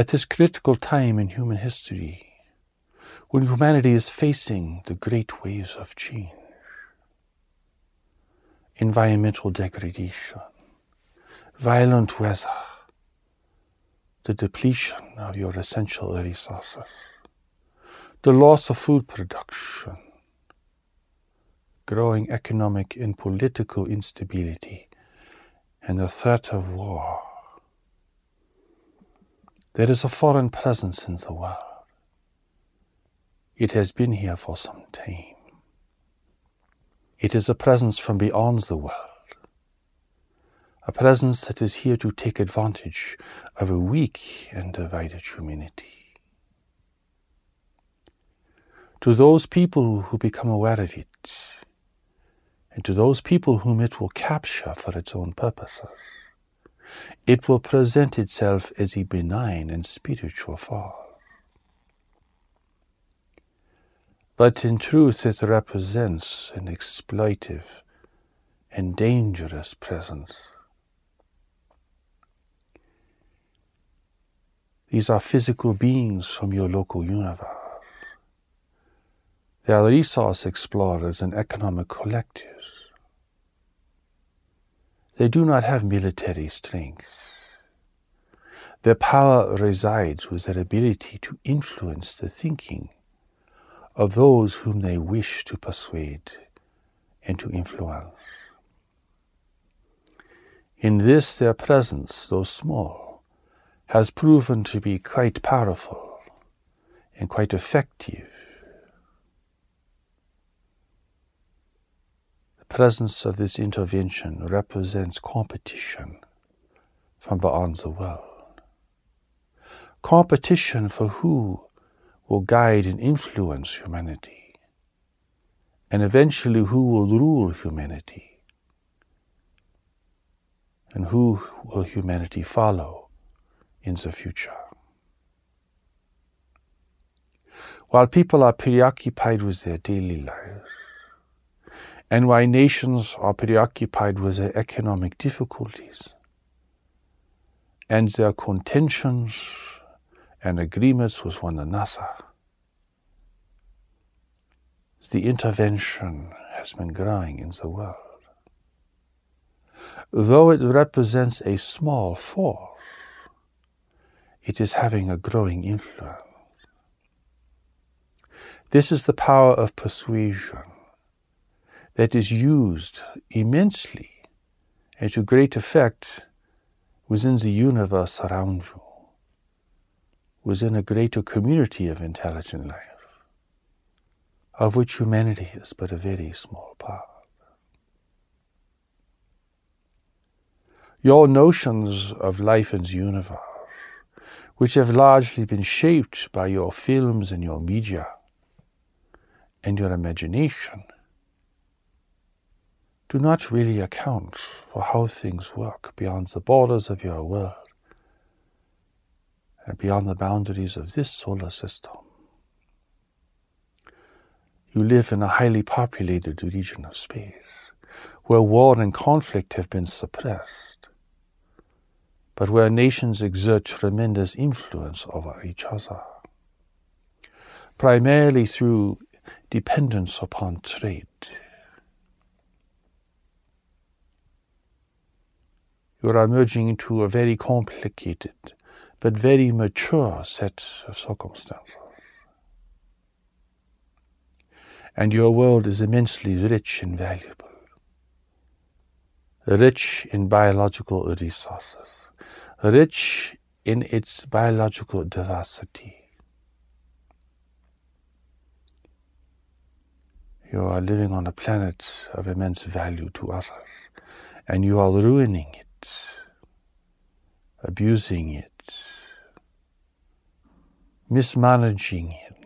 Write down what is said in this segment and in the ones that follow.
At this critical time in human history, when humanity is facing the great waves of change, environmental degradation, violent weather, the depletion of your essential resources, the loss of food production, growing economic and political instability, and the threat of war. There is a foreign presence in the world. It has been here for some time. It is a presence from beyond the world a presence that is here to take advantage of a weak and divided humanity. To those people who become aware of it, and to those people whom it will capture for its own purposes, it will present itself as a benign and spiritual force. But in truth, it represents an exploitive and dangerous presence These are physical beings from your local universe. They are resource explorers and economic collectives. They do not have military strength. Their power resides with their ability to influence the thinking of those whom they wish to persuade and to influence. In this, their presence, though small, has proven to be quite powerful and quite effective. Presence of this intervention represents competition from beyond the world. Competition for who will guide and influence humanity, and eventually who will rule humanity, and who will humanity follow in the future. While people are preoccupied with their daily lives, and why nations are preoccupied with their economic difficulties and their contentions and agreements with one another, the intervention has been growing in the world. Though it represents a small force, it is having a growing influence. This is the power of persuasion that is used immensely and to great effect within the universe around you, within a greater community of intelligent life, of which humanity is but a very small part. Your notions of life in the universe which have largely been shaped by your films and your media and your imagination, do not really account for how things work beyond the borders of your world and beyond the boundaries of this solar system. You live in a highly populated region of space where war and conflict have been suppressed but where nations exert tremendous influence over each other, primarily through dependence upon trade. You are emerging into a very complicated but very mature set of circumstances. And your world is immensely rich and valuable, rich in biological resources rich in its biological diversity. You are living on a planet of immense value to others, and you are ruining it, abusing it, mismanaging it.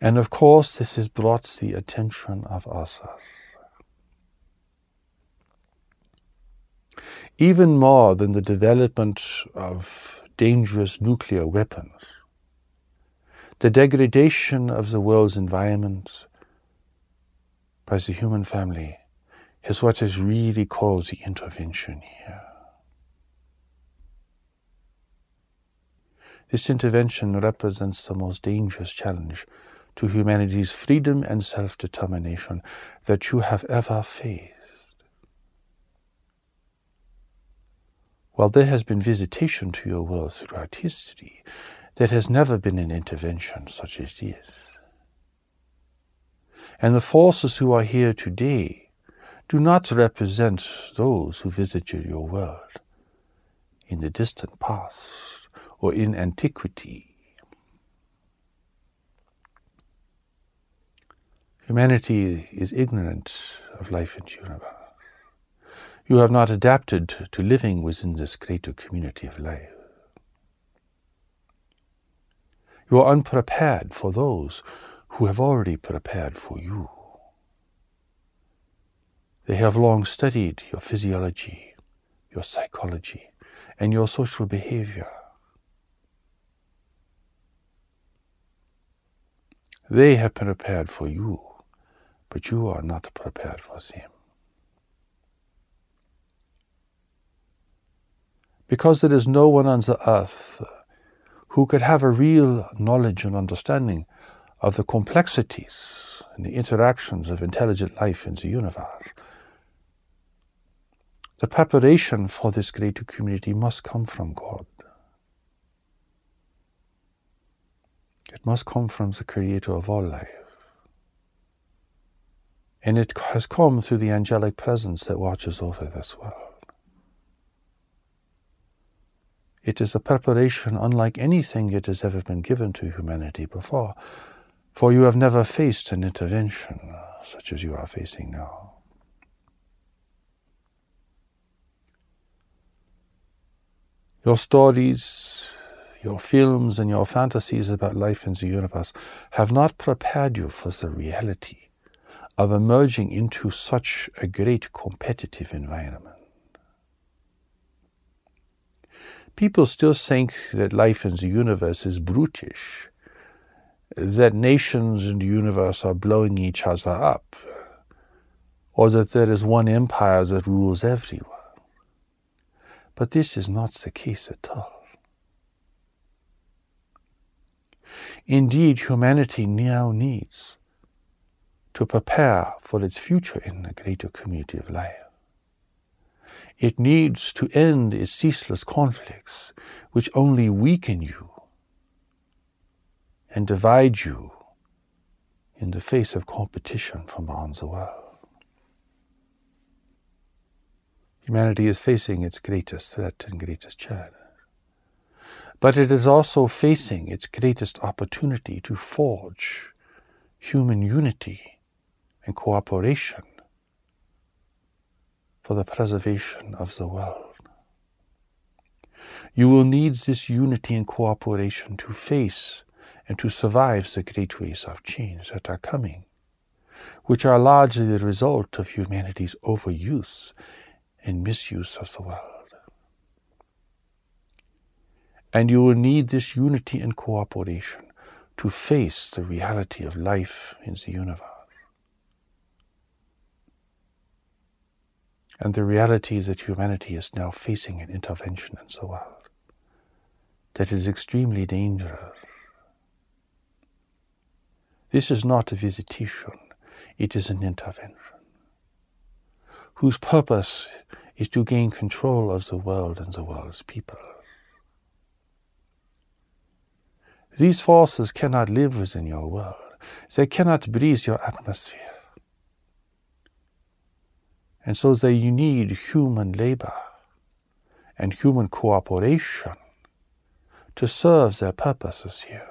And of course, this has brought the attention of others. even more than the development of dangerous nuclear weapons. The degradation of the world's environment by the human family is what is really called the intervention here. This intervention represents the most dangerous challenge to humanity's freedom and self determination that you have ever faced. While there has been visitation to your world throughout history, there has never been an intervention such as this. And the forces who are here today do not represent those who visited your world in the distant past or in antiquity. Humanity is ignorant of life in universe. You have not adapted to living within this greater community of life. You are unprepared for those who have already prepared for you. They have long studied your physiology, your psychology, and your social behavior. They have prepared for you, but you are not prepared for them. Because there is no one on the earth who could have a real knowledge and understanding of the complexities and the interactions of intelligent life in the universe. The preparation for this greater community must come from God. It must come from the Creator of all life. And it has come through the angelic presence that watches over this world. It is a preparation unlike anything that has ever been given to humanity before, for you have never faced an intervention such as you are facing now. Your stories, your films, and your fantasies about life in the universe have not prepared you for the reality of emerging into such a great competitive environment. people still think that life in the universe is brutish, that nations in the universe are blowing each other up, or that there is one empire that rules everyone. But this is not the case at all. Indeed, humanity now needs to prepare for its future in a greater community of life. It needs to end its ceaseless conflicts, which only weaken you and divide you in the face of competition from around the world. Humanity is facing its greatest threat and greatest challenge. But it is also facing its greatest opportunity to forge human unity and cooperation for the preservation of the world. You will need this unity and cooperation to face and to survive the great waves of change that are coming, which are largely the result of humanity's overuse and misuse of the world. And you will need this unity and cooperation to face the reality of life in the universe. And the reality that humanity is now facing an intervention in the world that is extremely dangerous. This is not a visitation, it is an intervention whose purpose is to gain control of the world and the world's people. These forces cannot live within your world. They cannot breathe your atmosphere. And so they need human labor and human cooperation to serve their purposes here,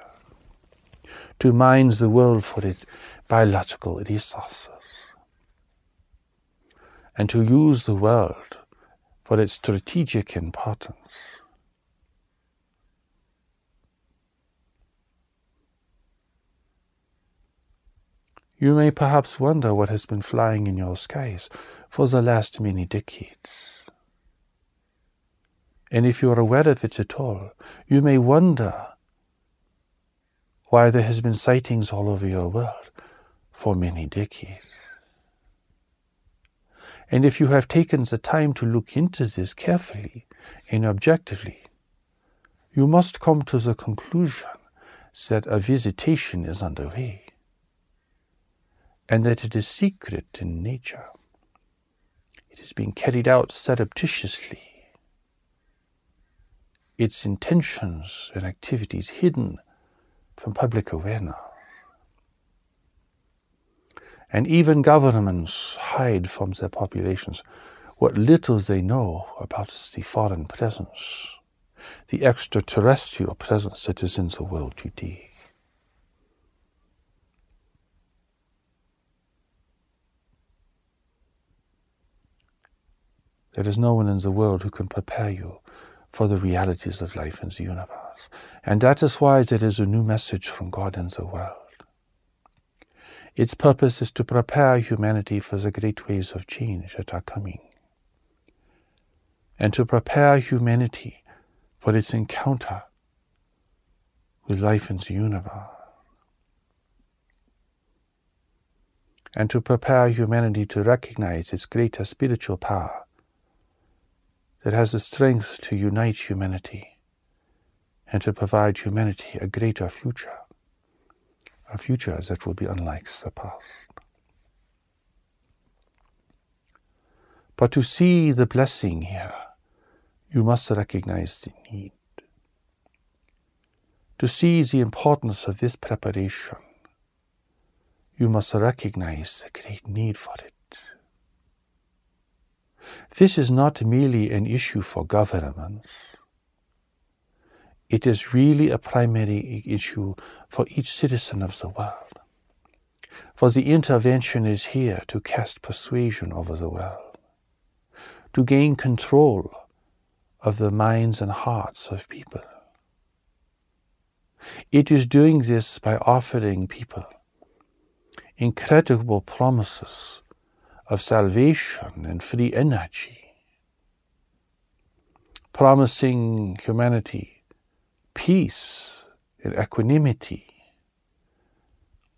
to mine the world for its biological resources, and to use the world for its strategic importance. You may perhaps wonder what has been flying in your skies for the last many decades. And if you are aware of it at all, you may wonder why there has been sightings all over your world for many decades. And if you have taken the time to look into this carefully and objectively, you must come to the conclusion that a visitation is underway and that it is secret in nature. It is being carried out surreptitiously, its intentions and activities hidden from public awareness. And even governments hide from their populations what little they know about the foreign presence, the extraterrestrial presence that is in the world today. There is no one in the world who can prepare you for the realities of life in the universe. And that is why there is a new message from God in the world. Its purpose is to prepare humanity for the great waves of change that are coming, and to prepare humanity for its encounter with life in the universe, and to prepare humanity to recognize its greater spiritual power that has the strength to unite humanity and to provide humanity a greater future, a future that will be unlike the past. But to see the blessing here, you must recognize the need. To see the importance of this preparation, you must recognize the great need for it. This is not merely an issue for governments. It is really a primary issue for each citizen of the world. For the intervention is here to cast persuasion over the world, to gain control of the minds and hearts of people. It is doing this by offering people incredible promises of salvation and free energy, promising humanity peace and equanimity,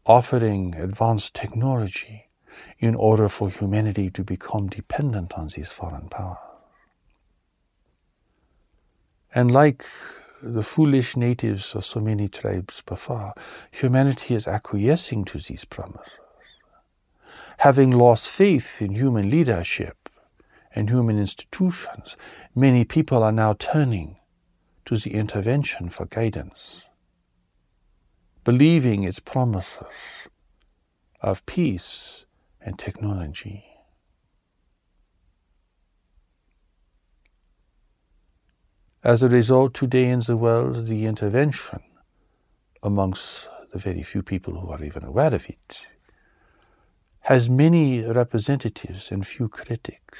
offering advanced technology in order for humanity to become dependent on these foreign powers. And like the foolish natives of so many tribes before, humanity is acquiescing to these promises having lost faith in human leadership and human institutions, many people are now turning to the intervention for guidance, believing its promises of peace and technology. As a result, today in the world, the intervention amongst the very few people who are even aware of it has many representatives and few critics.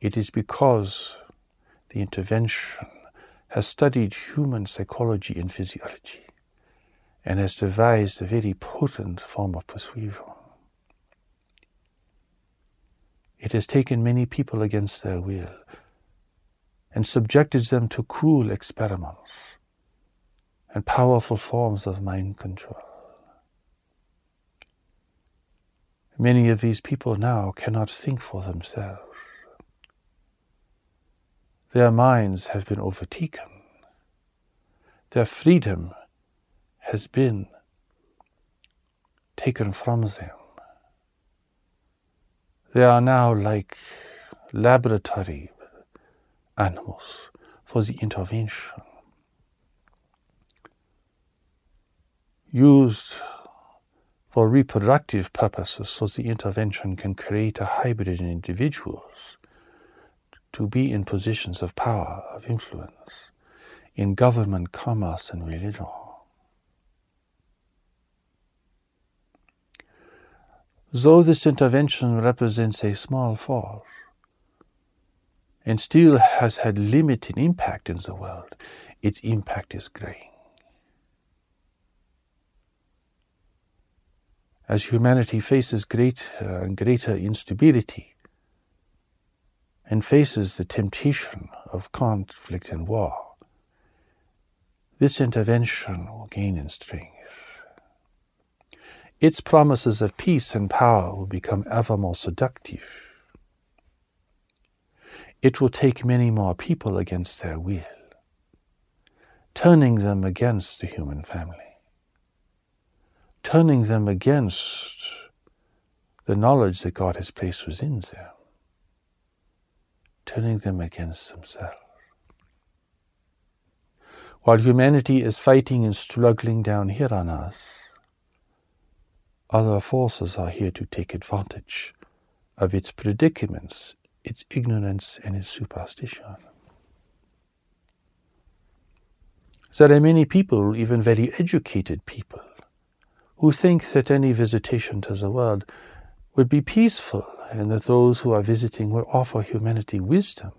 It is because the intervention has studied human psychology and physiology and has devised a very potent form of persuasion. It has taken many people against their will and subjected them to cruel experiments and powerful forms of mind control. Many of these people now cannot think for themselves. Their minds have been overtaken. Their freedom has been taken from them. They are now like laboratory animals for the intervention. Used for reproductive purposes so the intervention can create a hybrid in individuals to be in positions of power, of influence, in government, commerce, and religion. Though this intervention represents a small force and still has had limited impact in the world, its impact is great. As humanity faces greater uh, and greater instability and faces the temptation of conflict and war, this intervention will gain in strength. Its promises of peace and power will become ever more seductive. it will take many more people against their will, turning them against the human family, turning them against the knowledge that God has placed within them, turning them against themselves. While humanity is fighting and struggling down here on earth, other forces are here to take advantage of its predicaments, its ignorance, and its superstition. There are many people, even very educated people, who think that any visitation to the world would be peaceful and that those who are visiting will offer humanity wisdom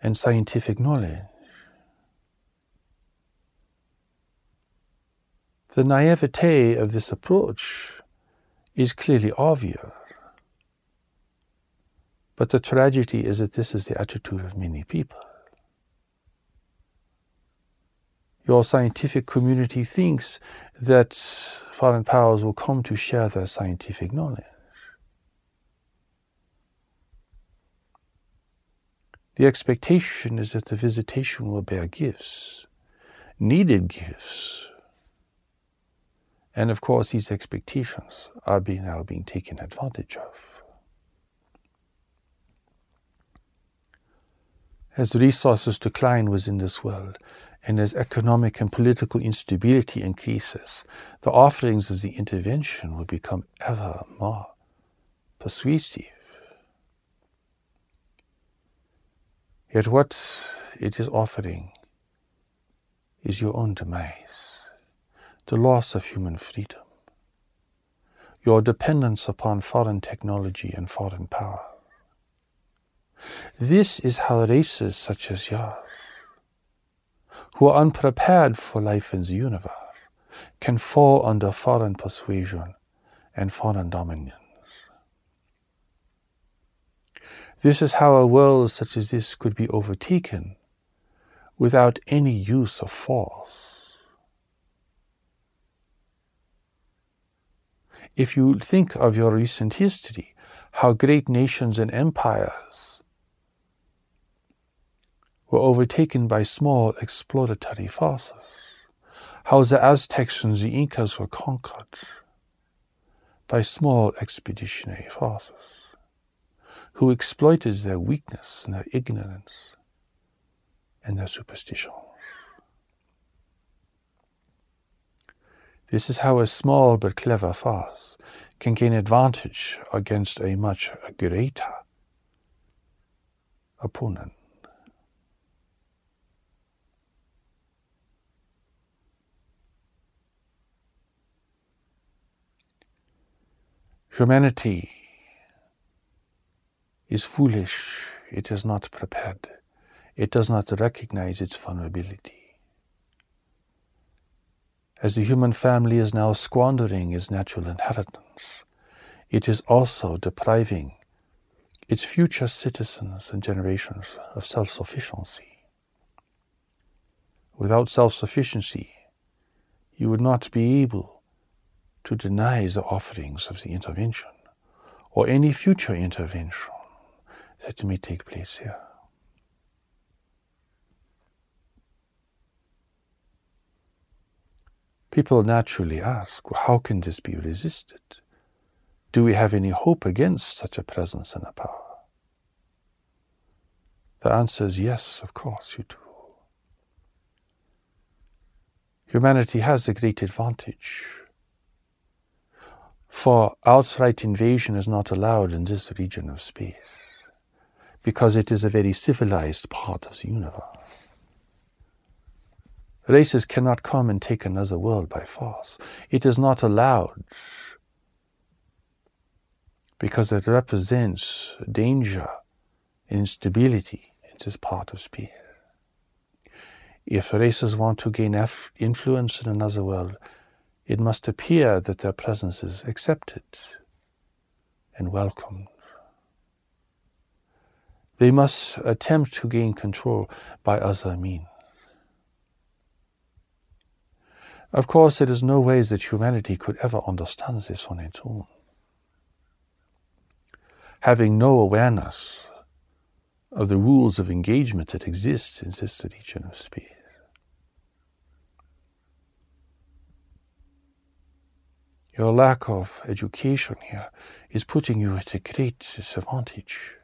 and scientific knowledge. The naivete of this approach is clearly obvious. But the tragedy is that this is the attitude of many people. Your scientific community thinks that foreign powers will come to share their scientific knowledge. The expectation is that the visitation will bear gifts, needed gifts. And of course, these expectations are being, now being taken advantage of. As the resources decline within this world, and as economic and political instability increases, the offerings of the intervention will become ever more persuasive. Yet what it is offering is your own demise, the loss of human freedom, your dependence upon foreign technology and foreign power. This is how races such as yours who are unprepared for life in the universe can fall under foreign persuasion and foreign dominions. This is how a world such as this could be overtaken without any use of force. If you think of your recent history, how great nations and empires were overtaken by small exploratory forces, how the Aztecs and the Incas were conquered by small expeditionary forces, who exploited their weakness and their ignorance and their superstitions. This is how a small but clever force can gain advantage against a much greater opponent. Humanity is foolish. It is not prepared. It does not recognize its vulnerability. As the human family is now squandering its natural inheritance, it is also depriving its future citizens and generations of self sufficiency. Without self sufficiency, you would not be able to deny the offerings of the intervention or any future intervention that may take place here. People naturally ask, well, how can this be resisted? Do we have any hope against such a presence and a power? The answer is yes, of course you do. Humanity has a great advantage for outright invasion is not allowed in this region of space because it is a very civilized part of the universe. Races cannot come and take another world by force. It is not allowed because it represents danger and instability in this part of space. If races want to gain influence in another world, it must appear that their presence is accepted and welcomed. They must attempt to gain control by other means. Of course, there is no way that humanity could ever understand this on its own. Having no awareness of the rules of engagement that exist in this region of space. Your lack of education here is putting you at a great disadvantage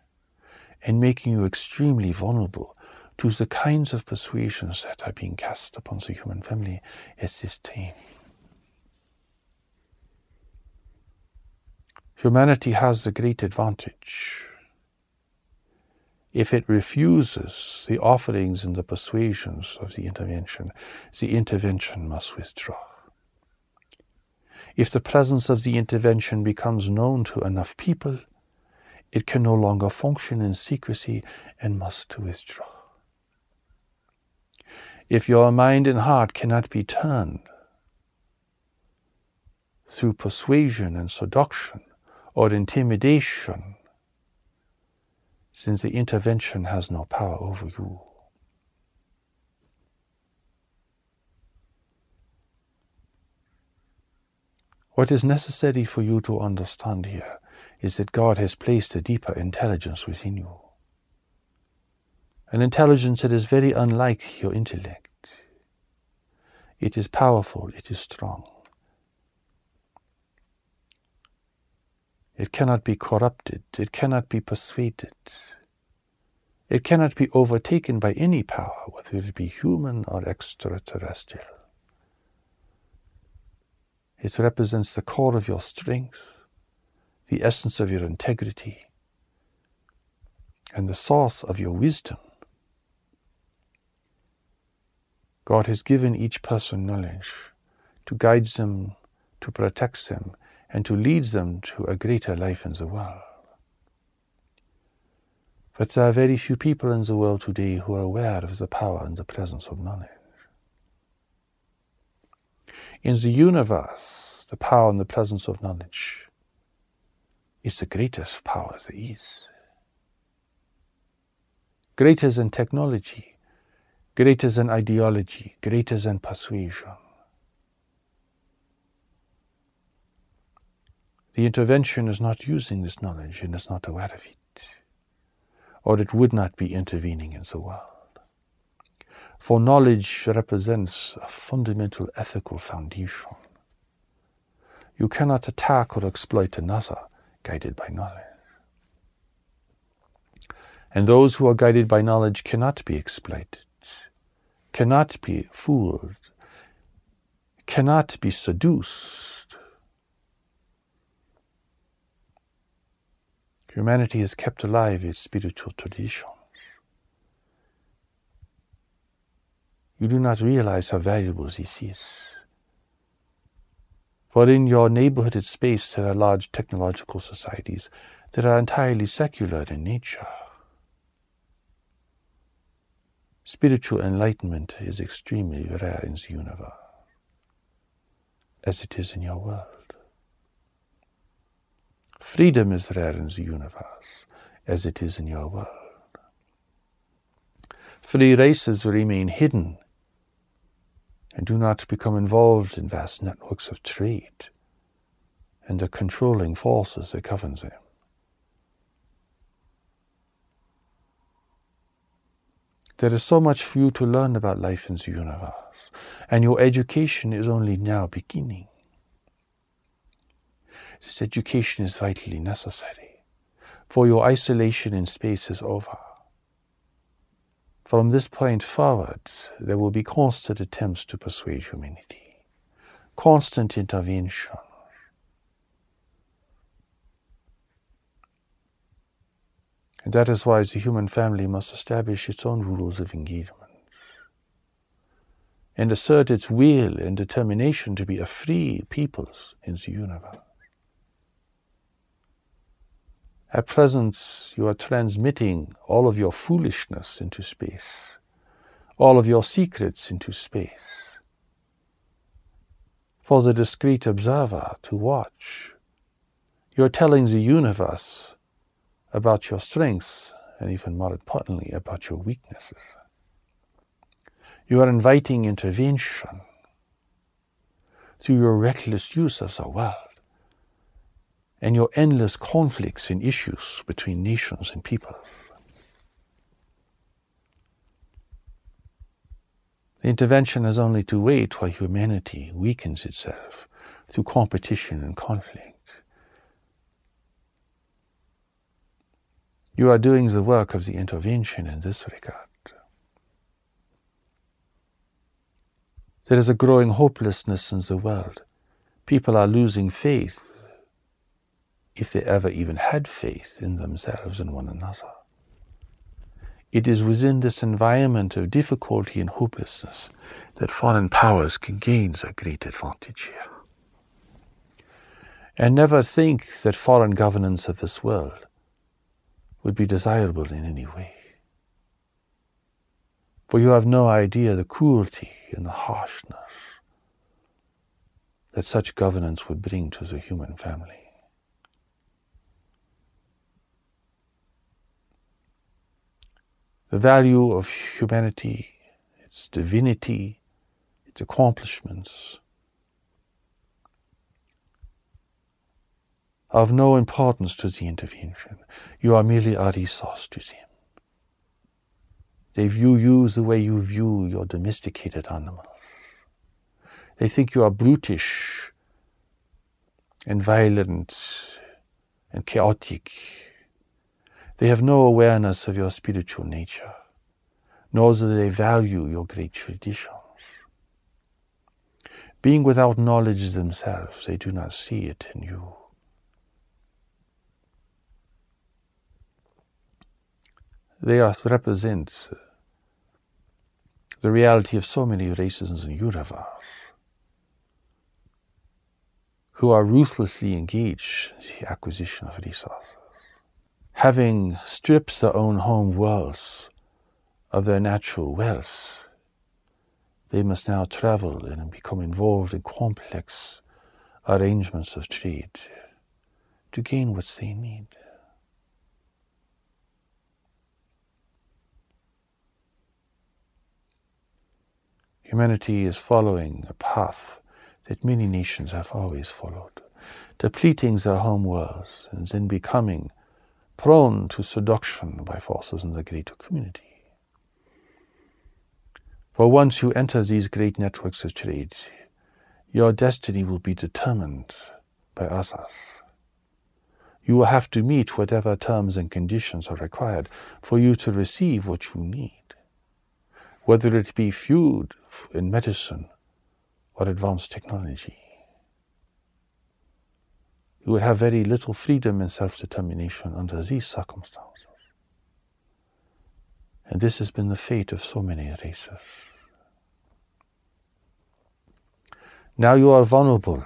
and making you extremely vulnerable to the kinds of persuasions that are being cast upon the human family at this time. Humanity has the great advantage. If it refuses the offerings and the persuasions of the intervention, the intervention must withdraw. If the presence of the intervention becomes known to enough people, it can no longer function in secrecy and must withdraw. If your mind and heart cannot be turned through persuasion and seduction or intimidation, since the intervention has no power over you. What is necessary for you to understand here is that God has placed a deeper intelligence within you. An intelligence that is very unlike your intellect. It is powerful, it is strong. It cannot be corrupted, it cannot be persuaded. It cannot be overtaken by any power, whether it be human or extraterrestrial. It represents the core of your strength, the essence of your integrity, and the source of your wisdom. God has given each person knowledge to guide them, to protect them, and to lead them to a greater life in the world. But there are very few people in the world today who are aware of the power and the presence of knowledge. In the universe, the power and the presence of knowledge is the greatest power there is. Greater than technology, greater than ideology, greater than persuasion. The intervention is not using this knowledge and is not aware of it, or it would not be intervening in the world. For knowledge represents a fundamental ethical foundation. You cannot attack or exploit another guided by knowledge. And those who are guided by knowledge cannot be exploited, cannot be fooled, cannot be seduced. Humanity has kept alive its spiritual tradition. You do not realize how valuable this is. For in your neighborhood space, there are large technological societies that are entirely secular in nature. Spiritual enlightenment is extremely rare in the universe, as it is in your world. Freedom is rare in the universe, as it is in your world. Free races remain hidden and do not become involved in vast networks of trade and the controlling forces that govern them. There is so much for you to learn about life in the universe, and your education is only now beginning. This education is vitally necessary, for your isolation in space is over. From this point forward, there will be constant attempts to persuade humanity, constant intervention. And that is why the human family must establish its own rules of engagement and assert its will and determination to be a free people in the universe. At present, you are transmitting all of your foolishness into space, all of your secrets into space, for the discreet observer to watch. You're telling the universe about your strengths and even more importantly about your weaknesses. You are inviting intervention through your reckless use of the world and your endless conflicts and issues between nations and people. The intervention has only to wait while humanity weakens itself through competition and conflict. You are doing the work of the intervention in this regard. There is a growing hopelessness in the world. People are losing faith if they ever even had faith in themselves and one another. It is within this environment of difficulty and hopelessness that foreign powers can gain the great advantage here. And never think that foreign governance of this world would be desirable in any way. For you have no idea the cruelty and the harshness that such governance would bring to the human family. The value of humanity, its divinity, its accomplishments, are of no importance to the intervention. You are merely a resource to them. They view you the way you view your domesticated animals. They think you are brutish and violent and chaotic. They have no awareness of your spiritual nature, nor do they value your great traditions. Being without knowledge themselves, they do not see it in you. They represent the reality of so many races the universe who are ruthlessly engaged in the acquisition of resources. Having stripped their own home worlds of their natural wealth, they must now travel and become involved in complex arrangements of trade to gain what they need. Humanity is following a path that many nations have always followed, depleting their home worlds and then becoming prone to seduction by forces in the greater community. For once you enter these great networks of trade, your destiny will be determined by others. You will have to meet whatever terms and conditions are required for you to receive what you need whether it be food in medicine or advanced technology. You would have very little freedom and self determination under these circumstances. And this has been the fate of so many races. Now you are vulnerable,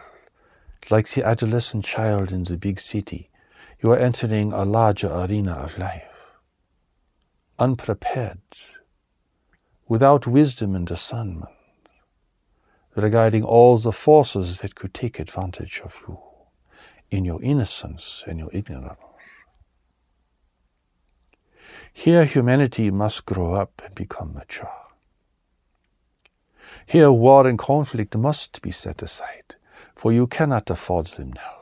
like the adolescent child in the big city. You are entering a larger arena of life, unprepared without wisdom and discernment regarding all the forces that could take advantage of you in your innocence and your ignorance. Here, humanity must grow up and become mature. Here, war and conflict must be set aside, for you cannot afford them now.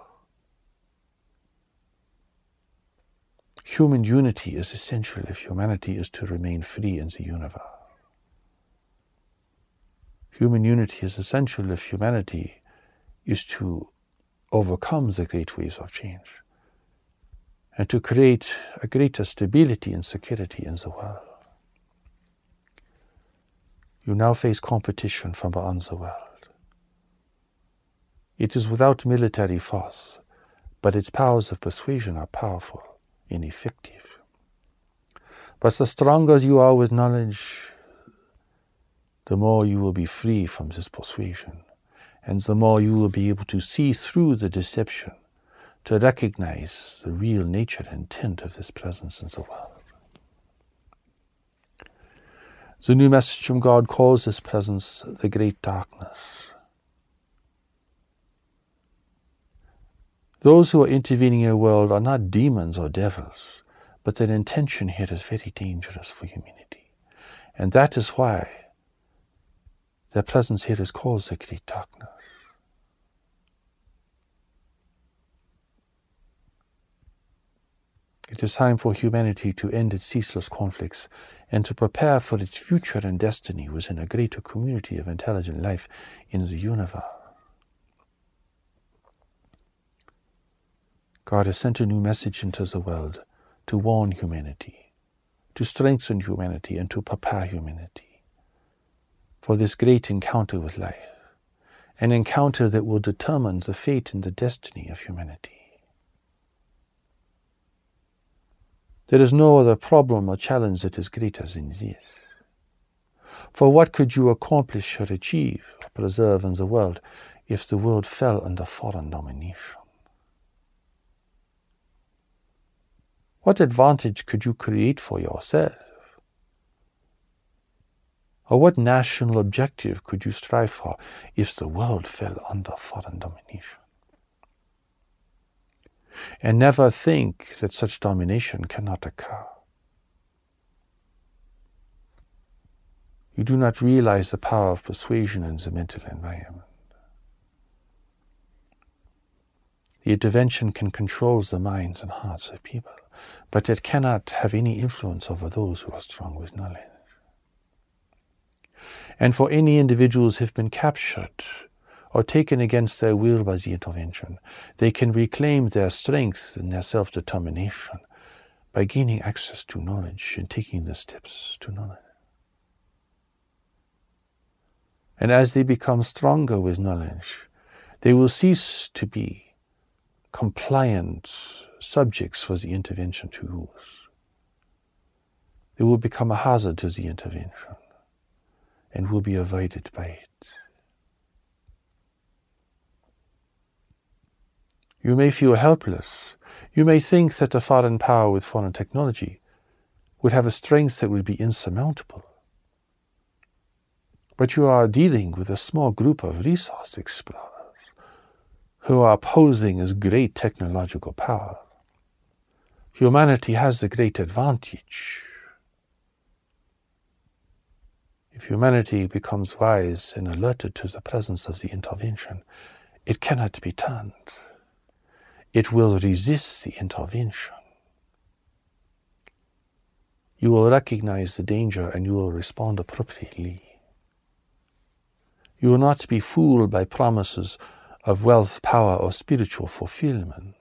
Human unity is essential if humanity is to remain free in the universe. Human unity is essential if humanity is to overcome the great waves of change and to create a greater stability and security in the world. You now face competition from beyond the world. It is without military force, but its powers of persuasion are powerful and effective. But the stronger you are with knowledge, the more you will be free from this persuasion, and the more you will be able to see through the deception, to recognize the real nature and intent of this presence in the world. The new message from God calls this presence the great darkness. Those who are intervening in the world are not demons or devils, but their intention here is very dangerous for humanity. And that is why their presence here has caused a great darkness. It is time for humanity to end its ceaseless conflicts and to prepare for its future and destiny within a greater community of intelligent life in the universe. God has sent a new message into the world to warn humanity, to strengthen humanity, and to prepare humanity for this great encounter with life, an encounter that will determine the fate and the destiny of humanity. There is no other problem or challenge that is greater than this. For what could you accomplish or achieve or preserve in the world if the world fell under foreign domination? What advantage could you create for yourself? Or what national objective could you strive for if the world fell under foreign domination? And never think that such domination cannot occur. You do not realize the power of persuasion in the mental environment. The intervention can control the minds and hearts of people, but it cannot have any influence over those who are strong with knowledge. And for any individuals who have been captured or taken against their will by the intervention, they can reclaim their strength and their self determination by gaining access to knowledge and taking the steps to knowledge. And as they become stronger with knowledge, they will cease to be compliant subjects for the intervention to use. They will become a hazard to the intervention and will be avoided by it. You may feel helpless. You may think that a foreign power with foreign technology would have a strength that would be insurmountable. But you are dealing with a small group of resource explorers who are posing as great technological power. Humanity has the great advantage. If humanity becomes wise and alerted to the presence of the intervention, it cannot be turned it will resist the intervention. You will recognize the danger and you will respond appropriately. You will not be fooled by promises of wealth, power, or spiritual fulfillment.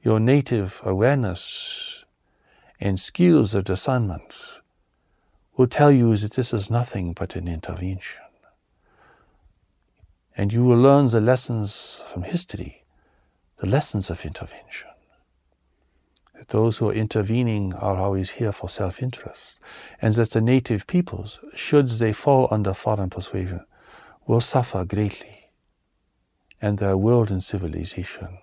Your native awareness and skills of discernment will tell you that this is nothing but an intervention and you will learn the lessons from history, the lessons of intervention. That those who are intervening are always here for self interest, and that the native peoples, should they fall under foreign persuasion, will suffer greatly, and their world and civilization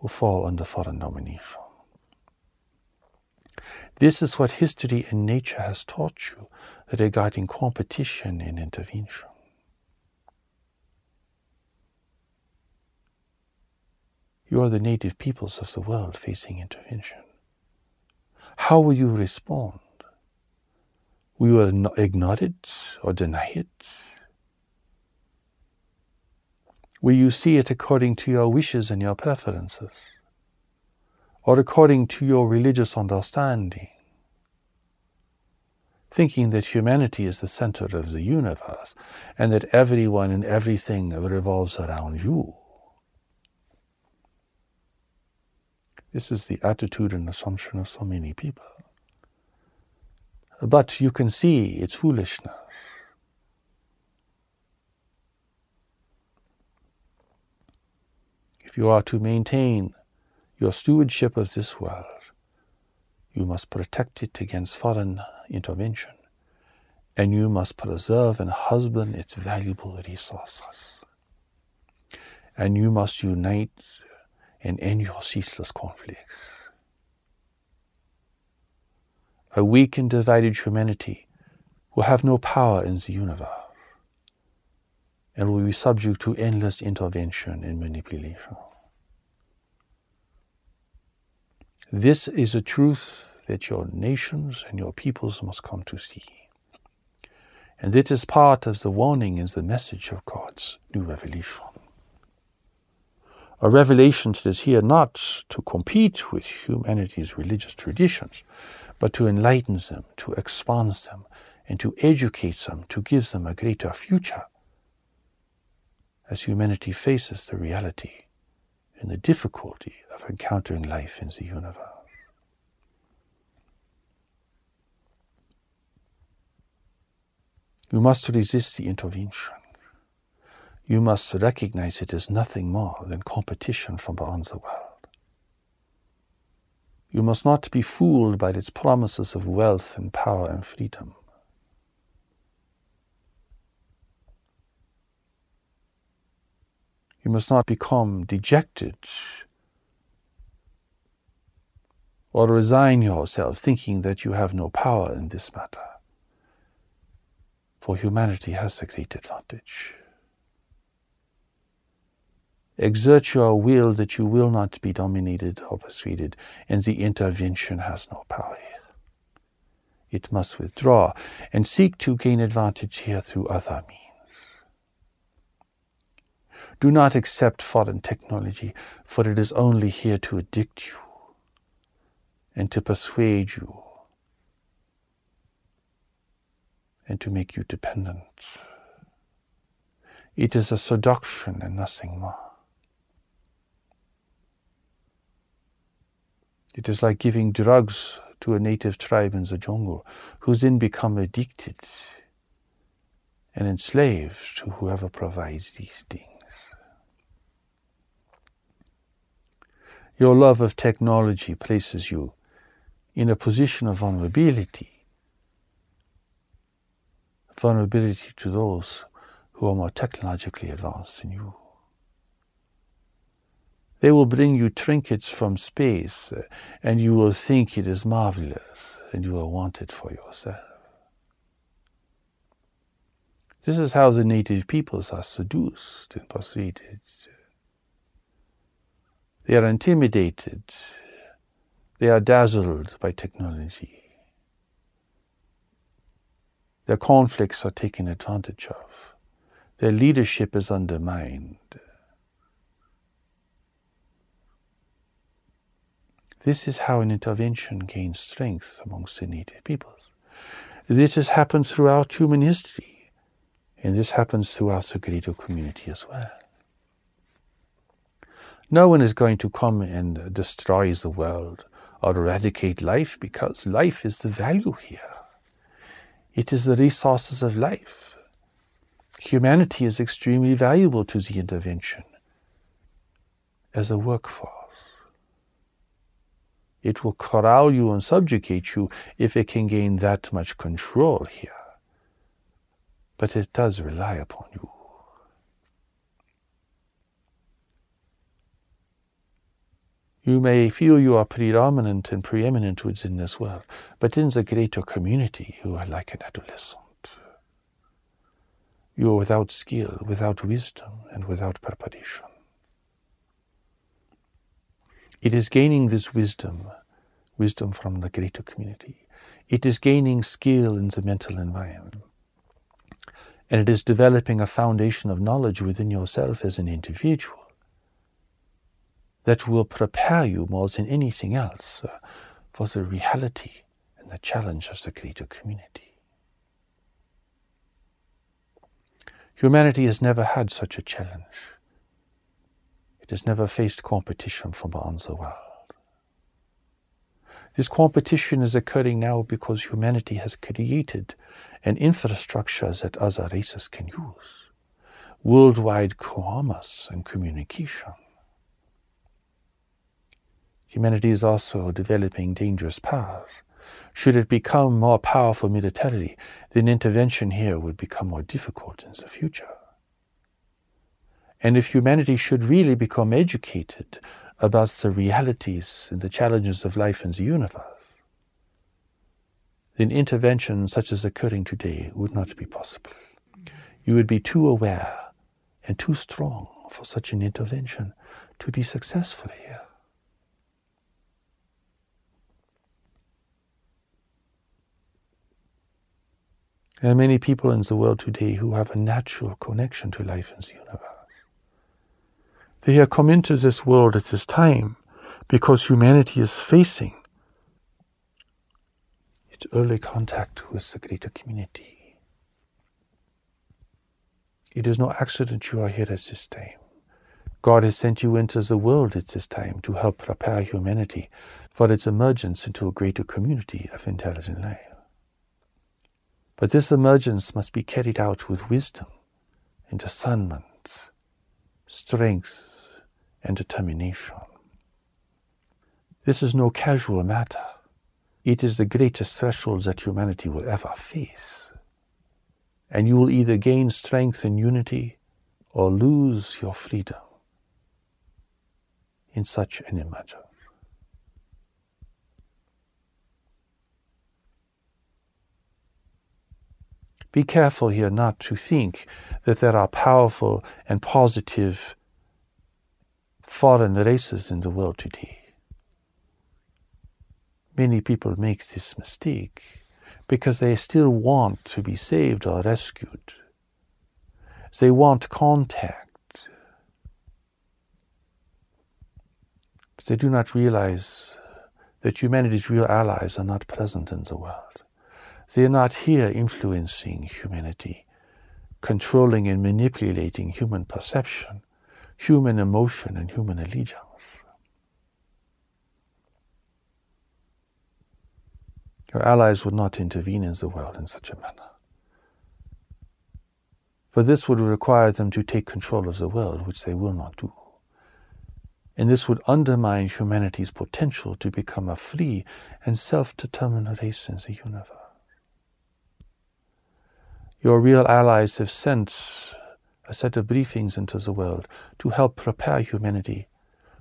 will fall under foreign domination. This is what history and nature has taught you regarding competition and intervention. You are the native peoples of the world facing intervention. How will you respond? Will you ignore it or deny it? Will you see it according to your wishes and your preferences? Or according to your religious understanding? Thinking that humanity is the center of the universe and that everyone and everything revolves around you. This is the attitude and assumption of so many people. But you can see its foolishness. If you are to maintain your stewardship of this world, you must protect it against foreign intervention, and you must preserve and husband its valuable resources. And you must unite and end your ceaseless conflicts. A weak and divided humanity will have no power in the universe and will be subject to endless intervention and manipulation. This is a truth that your nations and your peoples must come to see. And it is part of the warning and the message of God's new revelation. A revelation that is here not to compete with humanity's religious traditions, but to enlighten them, to expand them, and to educate them, to give them a greater future as humanity faces the reality and the difficulty of encountering life in the universe. You must resist the intervention. You must recognize it as nothing more than competition from beyond the world. You must not be fooled by its promises of wealth and power and freedom. You must not become dejected or resign yourself thinking that you have no power in this matter. For humanity has a great advantage. Exert your will that you will not be dominated or persuaded, and the intervention has no power here. It must withdraw and seek to gain advantage here through other means. Do not accept foreign technology, for it is only here to addict you and to persuade you and to make you dependent. It is a seduction and nothing more. It is like giving drugs to a native tribe in the jungle who then become addicted and enslaved to whoever provides these things. Your love of technology places you in a position of vulnerability. Vulnerability to those who are more technologically advanced than you. They will bring you trinkets from space, uh, and you will think it is marvelous, and you will want it for yourself. This is how the native peoples are seduced and persuaded. They are intimidated. They are dazzled by technology. Their conflicts are taken advantage of. Their leadership is undermined. This is how an intervention gains strength amongst the native peoples. This has happened throughout human history, and this happens throughout the greater community as well. No one is going to come and destroy the world or eradicate life because life is the value here. It is the resources of life. Humanity is extremely valuable to the intervention as a workforce. It will corral you and subjugate you if it can gain that much control here. But it does rely upon you. You may feel you are predominant and preeminent within this world, but in the greater community, you are like an adolescent. You are without skill, without wisdom, and without preparation. It is gaining this wisdom, wisdom from the greater community. It is gaining skill in the mental environment. And it is developing a foundation of knowledge within yourself as an individual that will prepare you more than anything else uh, for the reality and the challenge of the greater community. Humanity has never had such a challenge. It has never faced competition from beyond the world. This competition is occurring now because humanity has created an infrastructure that other races can use worldwide commerce and communication. Humanity is also developing dangerous powers. Should it become more powerful militarily, then intervention here would become more difficult in the future. And if humanity should really become educated about the realities and the challenges of life in the universe, then intervention such as occurring today would not be possible. You would be too aware and too strong for such an intervention to be successful here. There are many people in the world today who have a natural connection to life in the universe. They have come into this world at this time because humanity is facing its early contact with the greater community. It is no accident you are here at this time. God has sent you into the world at this time to help prepare humanity for its emergence into a greater community of intelligent life. But this emergence must be carried out with wisdom and discernment, strength, and determination. This is no casual matter. It is the greatest threshold that humanity will ever face. And you will either gain strength and unity or lose your freedom in such an matter. Be careful here not to think that there are powerful and positive foreign races in the world today. Many people make this mistake because they still want to be saved or rescued. They want contact. But they do not realize that humanity's real allies are not present in the world. They are not here influencing humanity, controlling and manipulating human perception, human emotion, and human allegiance. Your allies would not intervene in the world in such a manner. For this would require them to take control of the world, which they will not do. And this would undermine humanity's potential to become a free and self determined race in the universe. Your real allies have sent a set of briefings into the world to help prepare humanity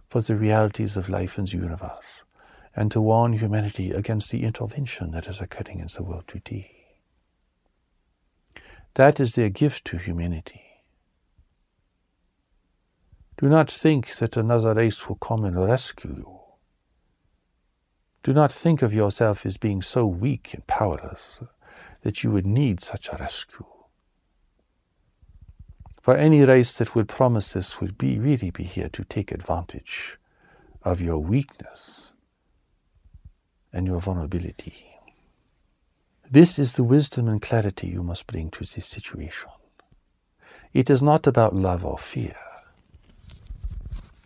for the realities of life in the universe and to warn humanity against the intervention that is occurring in the world today. That is their gift to humanity. Do not think that another race will come and rescue you. Do not think of yourself as being so weak and powerless that you would need such a rescue. For any race that would promise this would be really be here to take advantage of your weakness and your vulnerability. This is the wisdom and clarity you must bring to this situation. It is not about love or fear.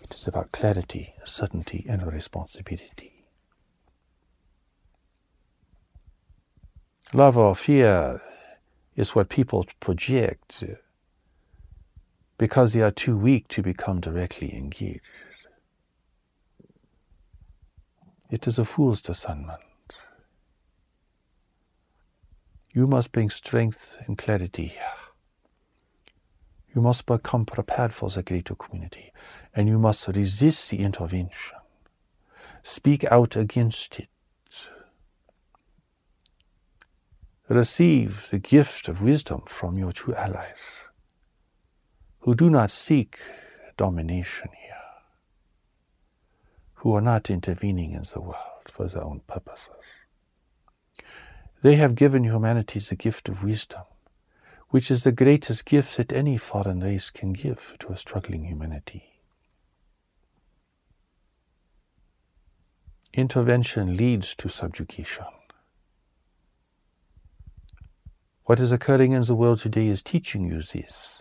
It is about clarity, certainty, and responsibility. Love or fear is what people project because they are too weak to become directly engaged. It is a fool's discernment. You must bring strength and clarity here. You must become prepared for the greater community, and you must resist the intervention. Speak out against it. Receive the gift of wisdom from your true allies who do not seek domination here, who are not intervening in the world for their own purposes. They have given humanity the gift of wisdom, which is the greatest gift that any foreign race can give to a struggling humanity. Intervention leads to subjugation. What is occurring in the world today is teaching you this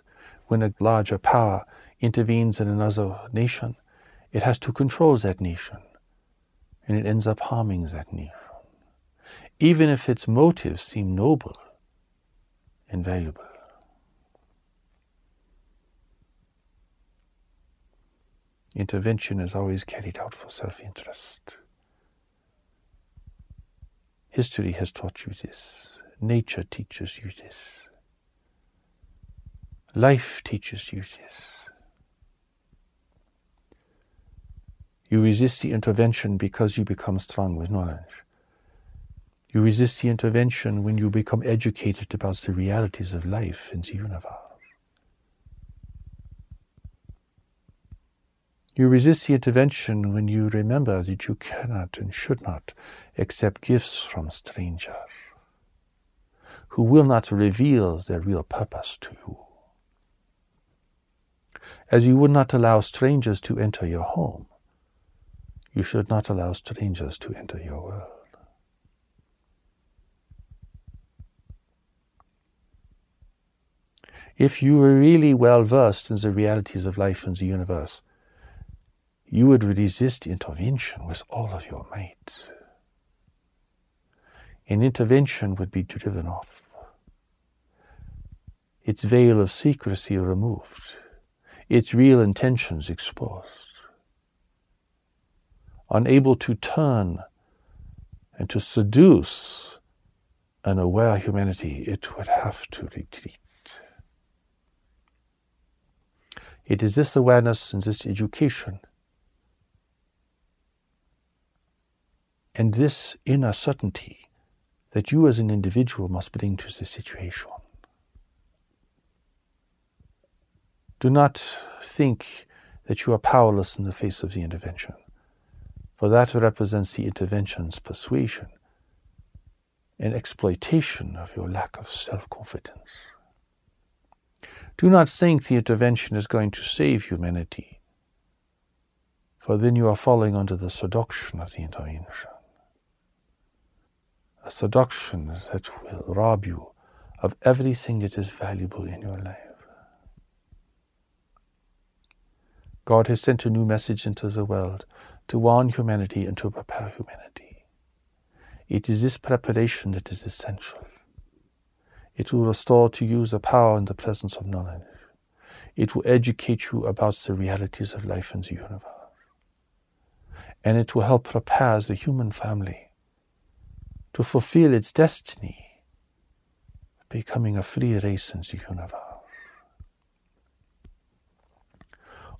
when a larger power intervenes in another nation, it has to control that nation, and it ends up harming that nation. Even if its motives seem noble and valuable. Intervention is always carried out for self interest. History has taught you this. Nature teaches you this. Life teaches you this. You resist the intervention because you become strong with knowledge. You resist the intervention when you become educated about the realities of life in the universe. You resist the intervention when you remember that you cannot and should not accept gifts from strangers who will not reveal their real purpose to you. As you would not allow strangers to enter your home, you should not allow strangers to enter your world. If you were really well versed in the realities of life and the universe, you would resist intervention with all of your might. An intervention would be driven off, its veil of secrecy removed, its real intentions exposed. Unable to turn and to seduce an aware humanity, it would have to retreat. It is this awareness and this education and this inner certainty that you as an individual must bring to the situation. Do not think that you are powerless in the face of the intervention, for that represents the intervention's persuasion and exploitation of your lack of self confidence. Do not think the intervention is going to save humanity, for then you are falling under the seduction of the intervention. A seduction that will rob you of everything that is valuable in your life. God has sent a new message into the world to warn humanity and to prepare humanity. It is this preparation that is essential. It will restore to you the power and the presence of knowledge. It will educate you about the realities of life in the universe. And it will help prepare the human family to fulfill its destiny, becoming a free race in the universe.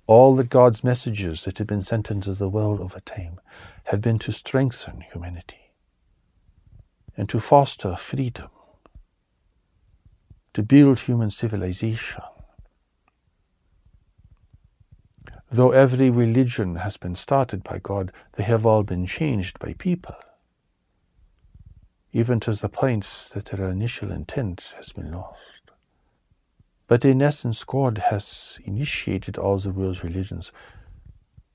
All that God's messages that have been sent into the world over time have been to strengthen humanity and to foster freedom to build human civilization. Though every religion has been started by God, they have all been changed by people, even to the point that their initial intent has been lost. But in essence, God has initiated all the world's religions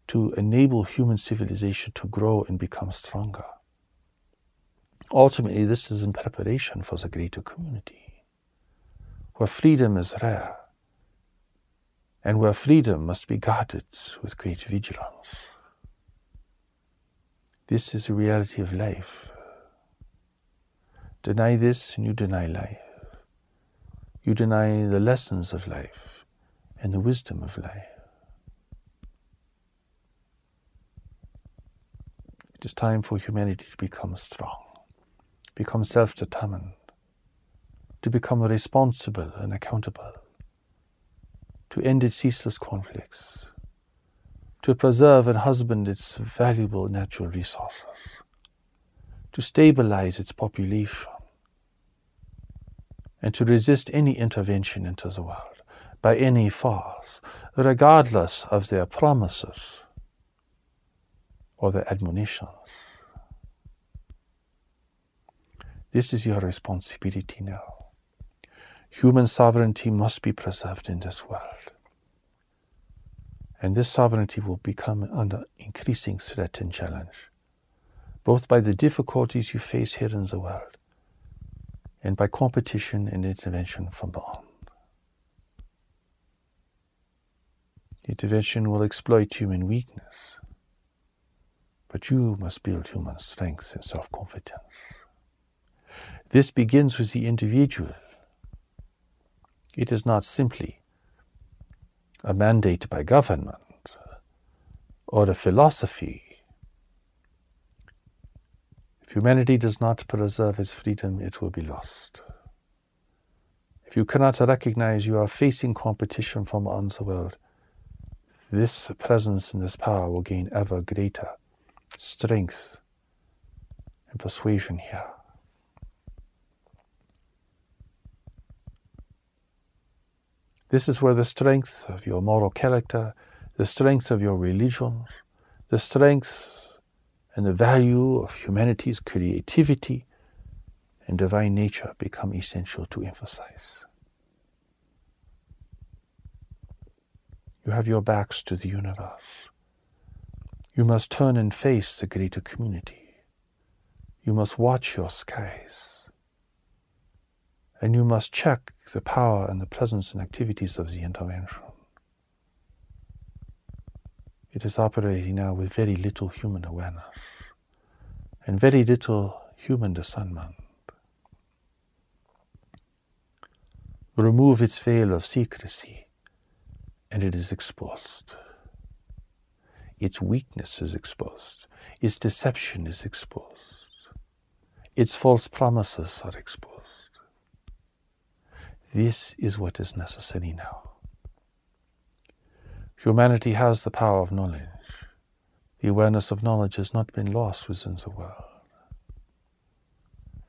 to enable human civilization to grow and become stronger. Ultimately, this is in preparation for the greater community where freedom is rare and where freedom must be guarded with great vigilance. This is the reality of life. Deny this and you deny life. You deny the lessons of life and the wisdom of life. It is time for humanity to become strong, become self determined, to become responsible and accountable, to end its ceaseless conflicts, to preserve and husband its valuable natural resources, to stabilize its population, and to resist any intervention into the world by any force, regardless of their promises or their admonitions. This is your responsibility now. Human sovereignty must be preserved in this world. And this sovereignty will become under increasing threat and challenge, both by the difficulties you face here in the world and by competition and intervention from beyond. Intervention will exploit human weakness, but you must build human strength and self confidence. This begins with the individual it is not simply a mandate by government or a philosophy. If humanity does not preserve its freedom, it will be lost. If you cannot recognize you are facing competition from the world, this presence and this power will gain ever greater strength and persuasion here. This is where the strength of your moral character, the strength of your religion, the strength and the value of humanity's creativity and divine nature become essential to emphasize. You have your backs to the universe. You must turn and face the greater community. You must watch your skies. And you must check the power and the presence and activities of the intervention. It is operating now with very little human awareness and very little human discernment. Remove its veil of secrecy, and it is exposed. Its weakness is exposed. Its deception is exposed. Its false promises are exposed. This is what is necessary now. Humanity has the power of knowledge. The awareness of knowledge has not been lost within the world.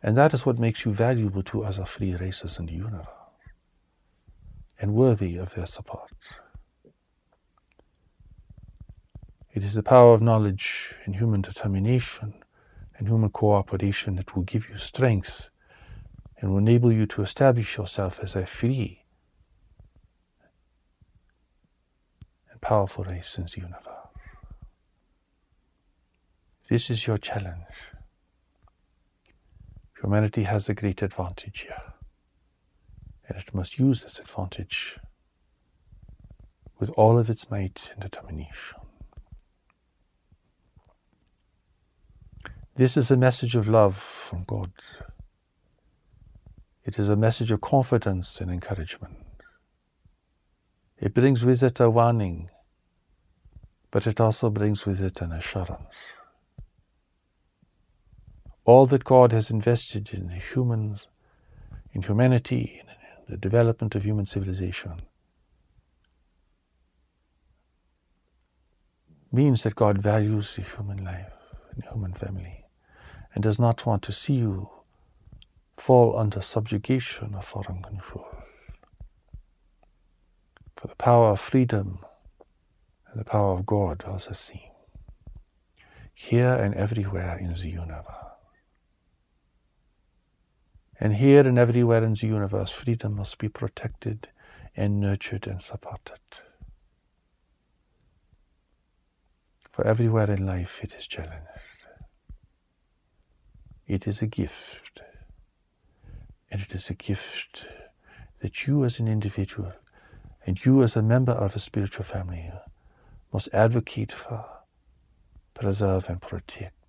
And that is what makes you valuable to other free races in the universe and worthy of their support. It is the power of knowledge and human determination and human cooperation that will give you strength and will enable you to establish yourself as a free powerful the universe. This is your challenge. Humanity has a great advantage here and it must use this advantage with all of its might and determination. This is a message of love from God. It is a message of confidence and encouragement. It brings with it a warning, but it also brings with it an assurance. All that God has invested in humans, in humanity, in the development of human civilization, means that God values the human life and the human family and does not want to see you fall under subjugation or foreign control. For the power of freedom the power of God the same, here and everywhere in the universe. And here and everywhere in the universe, freedom must be protected and nurtured and supported. For everywhere in life it is challenged. It is a gift. And it is a gift that you as an individual and you as a member of a spiritual family must advocate for, preserve, and protect.